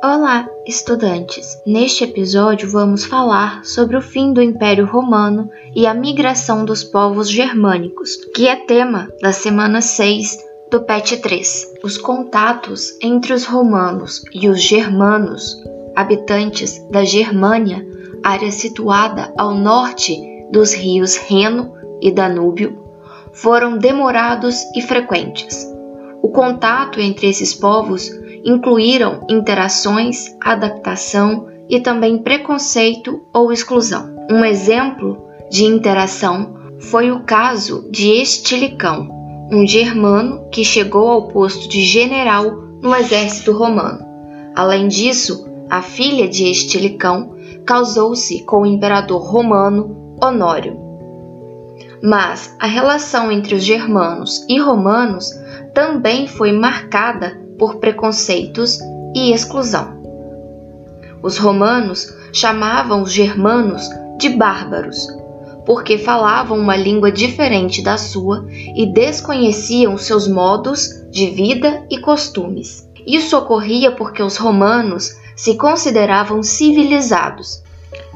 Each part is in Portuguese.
Olá, estudantes! Neste episódio vamos falar sobre o fim do Império Romano e a migração dos povos germânicos, que é tema da semana 6 do PET 3. Os contatos entre os romanos e os germanos, habitantes da Germânia, área situada ao norte dos rios Reno e Danúbio, foram demorados e frequentes. O contato entre esses povos incluíram interações, adaptação e também preconceito ou exclusão. Um exemplo de interação foi o caso de Estilicão, um germano que chegou ao posto de general no exército romano. Além disso, a filha de Estilicão casou-se com o imperador romano Honório. Mas a relação entre os germanos e romanos também foi marcada por preconceitos e exclusão. Os romanos chamavam os germanos de bárbaros, porque falavam uma língua diferente da sua e desconheciam seus modos de vida e costumes. Isso ocorria porque os romanos se consideravam civilizados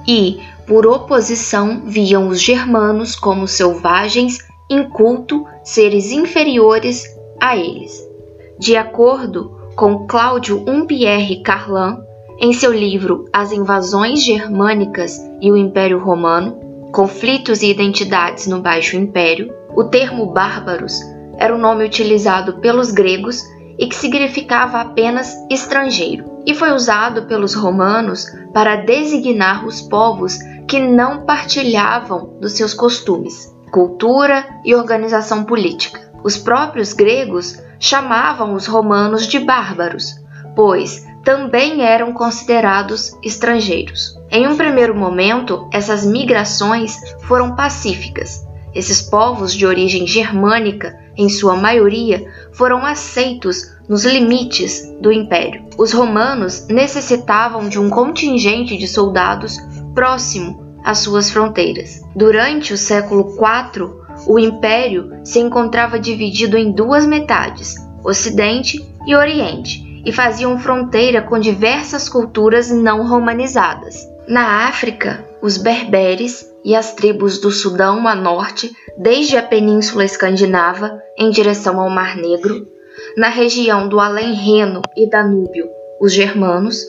e, por oposição, viam os germanos como selvagens, inculto, seres inferiores a eles. De acordo com Cláudio Umpierre Carlan, em seu livro As Invasões Germânicas e o Império Romano, Conflitos e Identidades no Baixo Império, o termo bárbaros era o nome utilizado pelos gregos e que significava apenas estrangeiro, e foi usado pelos romanos para designar os povos que não partilhavam dos seus costumes, cultura e organização política. Os próprios gregos chamavam os romanos de bárbaros, pois também eram considerados estrangeiros. Em um primeiro momento, essas migrações foram pacíficas. Esses povos de origem germânica, em sua maioria, foram aceitos nos limites do império. Os romanos necessitavam de um contingente de soldados próximo às suas fronteiras. Durante o século IV, o império se encontrava dividido em duas metades, Ocidente e Oriente, e faziam fronteira com diversas culturas não romanizadas. Na África, os berberes e as tribos do Sudão a norte, desde a Península Escandinava em direção ao Mar Negro, na região do Além Reno e Danúbio, os germanos,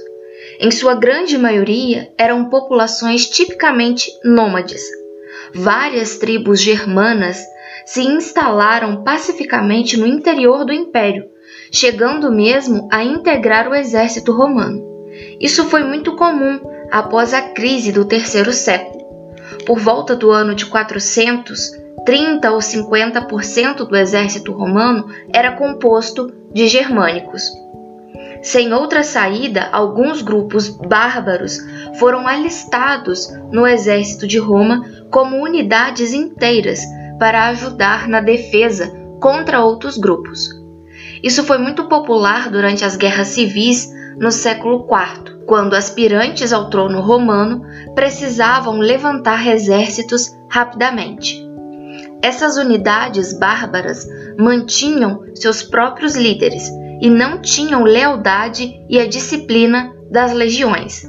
em sua grande maioria eram populações tipicamente nômades, várias tribos germanas se instalaram pacificamente no interior do império, chegando mesmo a integrar o exército romano. Isso foi muito comum após a crise do terceiro século. Por volta do ano de 400, 30 ou 50% do exército romano era composto de germânicos. Sem outra saída, alguns grupos bárbaros foram alistados no exército de Roma como unidades inteiras para ajudar na defesa contra outros grupos. Isso foi muito popular durante as guerras civis no século IV, quando aspirantes ao trono romano precisavam levantar exércitos rapidamente. Essas unidades bárbaras mantinham seus próprios líderes e não tinham lealdade e a disciplina das legiões.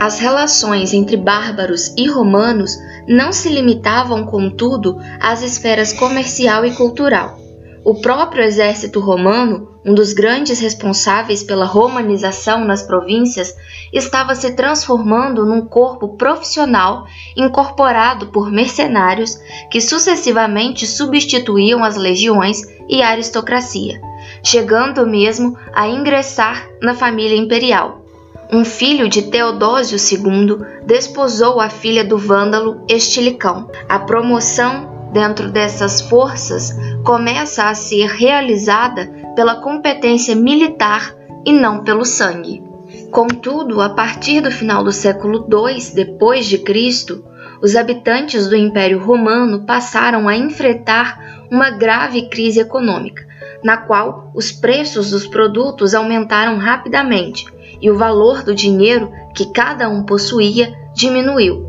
As relações entre bárbaros e romanos não se limitavam, contudo, às esferas comercial e cultural. O próprio exército romano, um dos grandes responsáveis pela romanização nas províncias, estava se transformando num corpo profissional incorporado por mercenários que sucessivamente substituíam as legiões e aristocracia, chegando mesmo a ingressar na família imperial um filho de Teodósio II desposou a filha do vândalo Estilicão. A promoção dentro dessas forças começa a ser realizada pela competência militar e não pelo sangue. Contudo, a partir do final do século II depois de Cristo, os habitantes do Império Romano passaram a enfrentar uma grave crise econômica, na qual os preços dos produtos aumentaram rapidamente e o valor do dinheiro que cada um possuía diminuiu.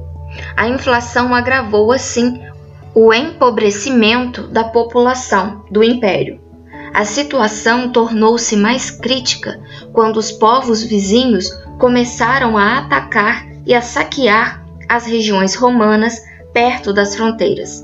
A inflação agravou assim o empobrecimento da população do império. A situação tornou-se mais crítica quando os povos vizinhos começaram a atacar e a saquear as regiões romanas perto das fronteiras.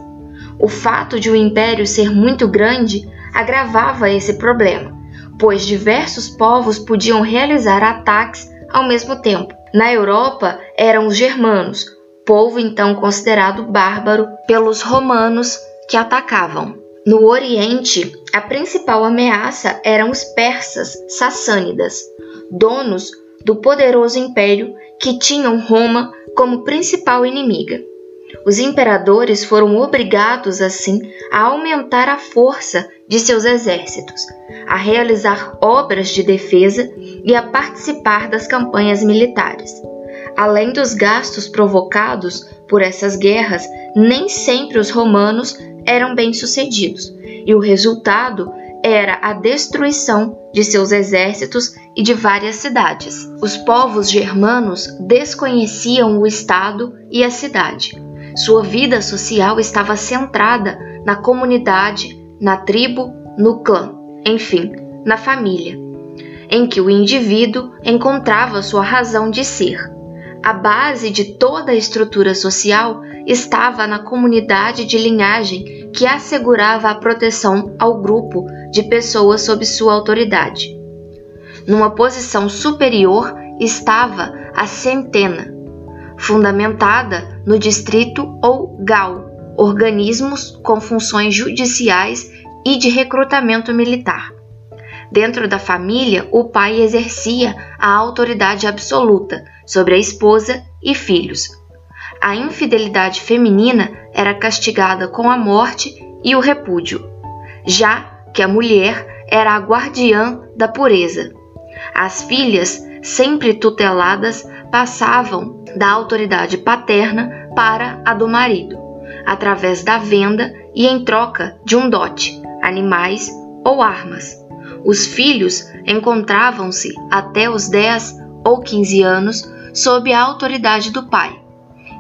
O fato de o império ser muito grande agravava esse problema, pois diversos povos podiam realizar ataques ao mesmo tempo. Na Europa eram os germanos, povo então considerado bárbaro pelos romanos que atacavam. No Oriente, a principal ameaça eram os persas sassânidas, donos do poderoso império que tinham Roma como principal inimiga. Os imperadores foram obrigados, assim, a aumentar a força de seus exércitos, a realizar obras de defesa e a participar das campanhas militares. Além dos gastos provocados por essas guerras, nem sempre os romanos eram bem-sucedidos, e o resultado era a destruição de seus exércitos e de várias cidades. Os povos germanos desconheciam o Estado e a cidade. Sua vida social estava centrada na comunidade, na tribo, no clã, enfim, na família, em que o indivíduo encontrava sua razão de ser. A base de toda a estrutura social estava na comunidade de linhagem que assegurava a proteção ao grupo de pessoas sob sua autoridade. Numa posição superior estava a centena, fundamentada no distrito ou GAU, organismos com funções judiciais e de recrutamento militar. Dentro da família, o pai exercia a autoridade absoluta sobre a esposa e filhos. A infidelidade feminina era castigada com a morte e o repúdio, já que a mulher era a guardiã da pureza. As filhas, sempre tuteladas, passavam da autoridade paterna para a do marido, através da venda e em troca de um dote, animais ou armas. Os filhos encontravam-se até os 10 ou 15 anos sob a autoridade do pai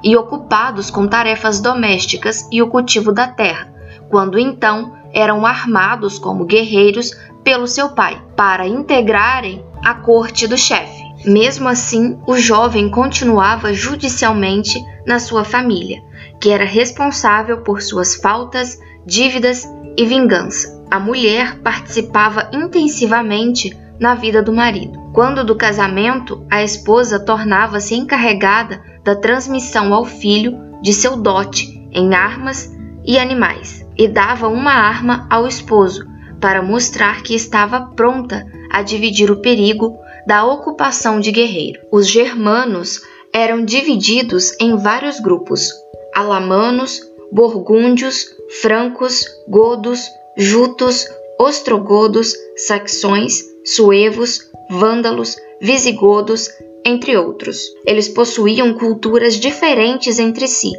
e ocupados com tarefas domésticas e o cultivo da terra, quando então eram armados como guerreiros pelo seu pai, para integrarem a corte do chefe. Mesmo assim, o jovem continuava judicialmente na sua família, que era responsável por suas faltas, dívidas e vingança. A mulher participava intensivamente na vida do marido. Quando do casamento, a esposa tornava-se encarregada da transmissão ao filho de seu dote em armas e animais, e dava uma arma ao esposo para mostrar que estava pronta a dividir o perigo da ocupação de guerreiro. Os germanos eram divididos em vários grupos: alamanos, borgúndios, francos, godos, jutos, ostrogodos, saxões, suevos, vândalos, visigodos, entre outros. Eles possuíam culturas diferentes entre si,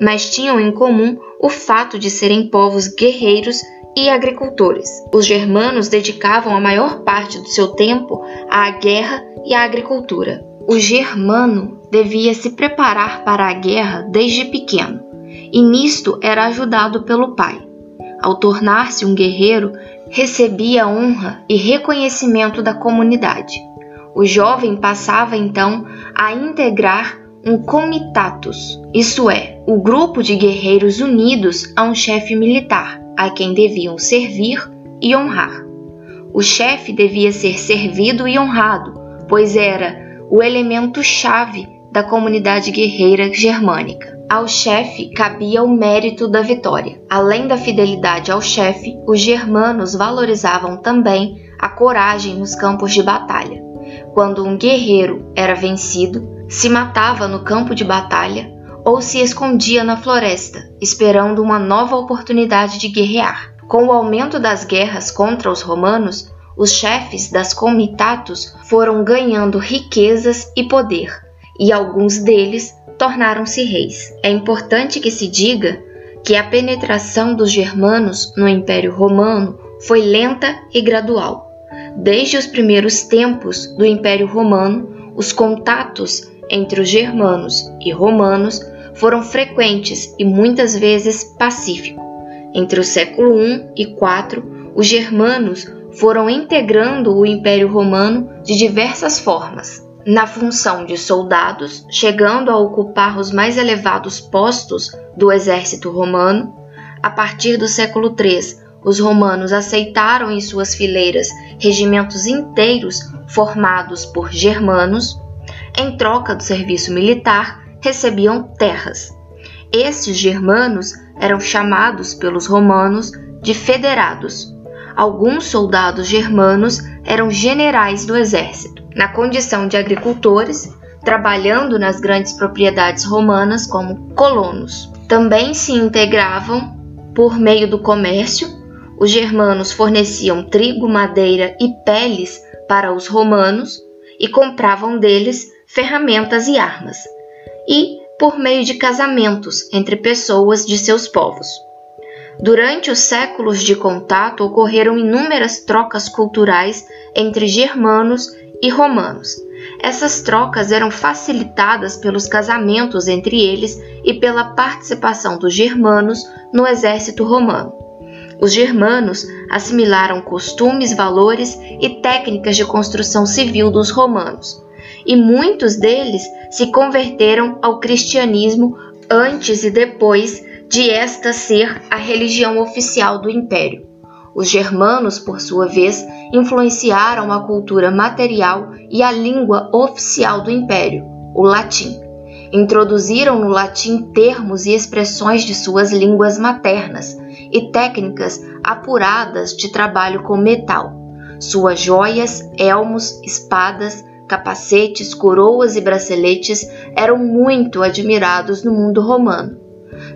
mas tinham em comum o fato de serem povos guerreiros e agricultores. Os germanos dedicavam a maior parte do seu tempo à guerra e à agricultura. O germano devia se preparar para a guerra desde pequeno, e nisto era ajudado pelo pai. Ao tornar-se um guerreiro, recebia honra e reconhecimento da comunidade. O jovem passava então a integrar um comitatus, isso é, o grupo de guerreiros unidos a um chefe militar, a quem deviam servir e honrar. O chefe devia ser servido e honrado, pois era o elemento chave da comunidade guerreira germânica. Ao chefe cabia o mérito da vitória. Além da fidelidade ao chefe, os germanos valorizavam também a coragem nos campos de batalha. Quando um guerreiro era vencido, se matava no campo de batalha ou se escondia na floresta, esperando uma nova oportunidade de guerrear. Com o aumento das guerras contra os romanos, os chefes das comitatus foram ganhando riquezas e poder, e alguns deles tornaram-se reis. É importante que se diga que a penetração dos germanos no Império Romano foi lenta e gradual. Desde os primeiros tempos do Império Romano, os contatos entre os germanos e romanos foram frequentes e muitas vezes pacíficos. Entre o século I e IV, os germanos foram integrando o Império Romano de diversas formas. Na função de soldados, chegando a ocupar os mais elevados postos do exército romano, a partir do século III, os romanos aceitaram em suas fileiras regimentos inteiros formados por germanos. Em troca do serviço militar, recebiam terras. Estes germanos eram chamados pelos romanos de federados. Alguns soldados germanos eram generais do exército, na condição de agricultores, trabalhando nas grandes propriedades romanas como colonos. Também se integravam por meio do comércio. Os germanos forneciam trigo, madeira e peles para os romanos e compravam deles ferramentas e armas. E por meio de casamentos entre pessoas de seus povos. Durante os séculos de contato ocorreram inúmeras trocas culturais entre germanos e romanos. Essas trocas eram facilitadas pelos casamentos entre eles e pela participação dos germanos no exército romano. Os germanos assimilaram costumes, valores e técnicas de construção civil dos romanos, e muitos deles se converteram ao cristianismo antes e depois de esta ser a religião oficial do império. Os germanos, por sua vez, influenciaram a cultura material e a língua oficial do império, o latim. Introduziram no latim termos e expressões de suas línguas maternas e técnicas apuradas de trabalho com metal. Suas joias, elmos, espadas, capacetes, coroas e braceletes eram muito admirados no mundo romano.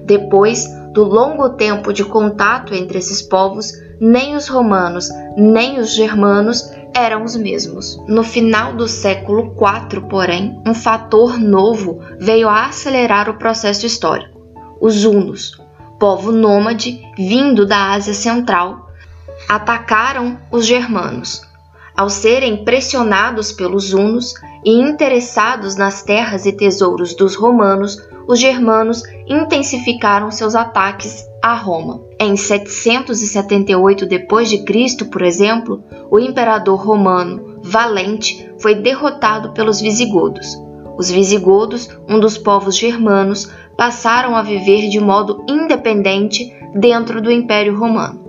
Depois do longo tempo de contato entre esses povos, nem os romanos nem os germanos eram os mesmos. No final do século IV, porém, um fator novo veio a acelerar o processo histórico: os hunos, povo nômade vindo da Ásia Central, atacaram os germanos. Ao serem pressionados pelos hunos e interessados nas terras e tesouros dos romanos, os germanos intensificaram seus ataques a Roma. Em 778 d.C., por exemplo, o imperador romano Valente foi derrotado pelos visigodos. Os visigodos, um dos povos germanos, passaram a viver de modo independente dentro do Império Romano.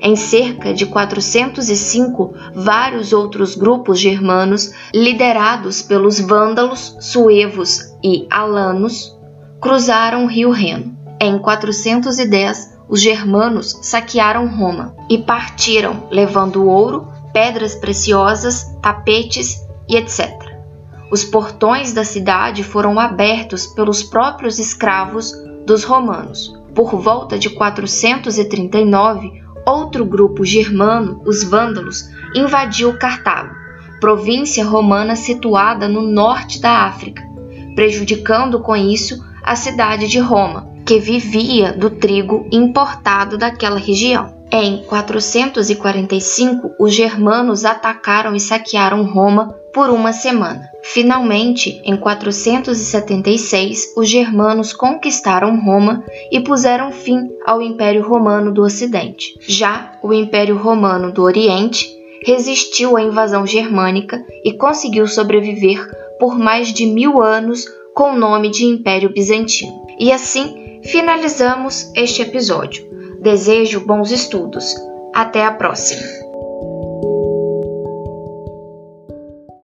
Em cerca de 405, vários outros grupos germanos, liderados pelos vândalos, suevos e alanos, cruzaram o rio Reno. Em 410, os germanos saquearam Roma e partiram, levando ouro, pedras preciosas, tapetes e etc. Os portões da cidade foram abertos pelos próprios escravos dos romanos. Por volta de 439, outro grupo germano, os vândalos, invadiu Cartago, província romana situada no norte da África, prejudicando com isso a cidade de Roma, que vivia do trigo importado daquela região. Em 445, os germanos atacaram e saquearam Roma por uma semana. Finalmente, em 476, os germanos conquistaram Roma e puseram fim ao Império Romano do Ocidente. Já o Império Romano do Oriente resistiu à invasão germânica e conseguiu sobreviver por mais de mil anos com o nome de Império Bizantino. E assim finalizamos este episódio. Desejo bons estudos. Até a próxima!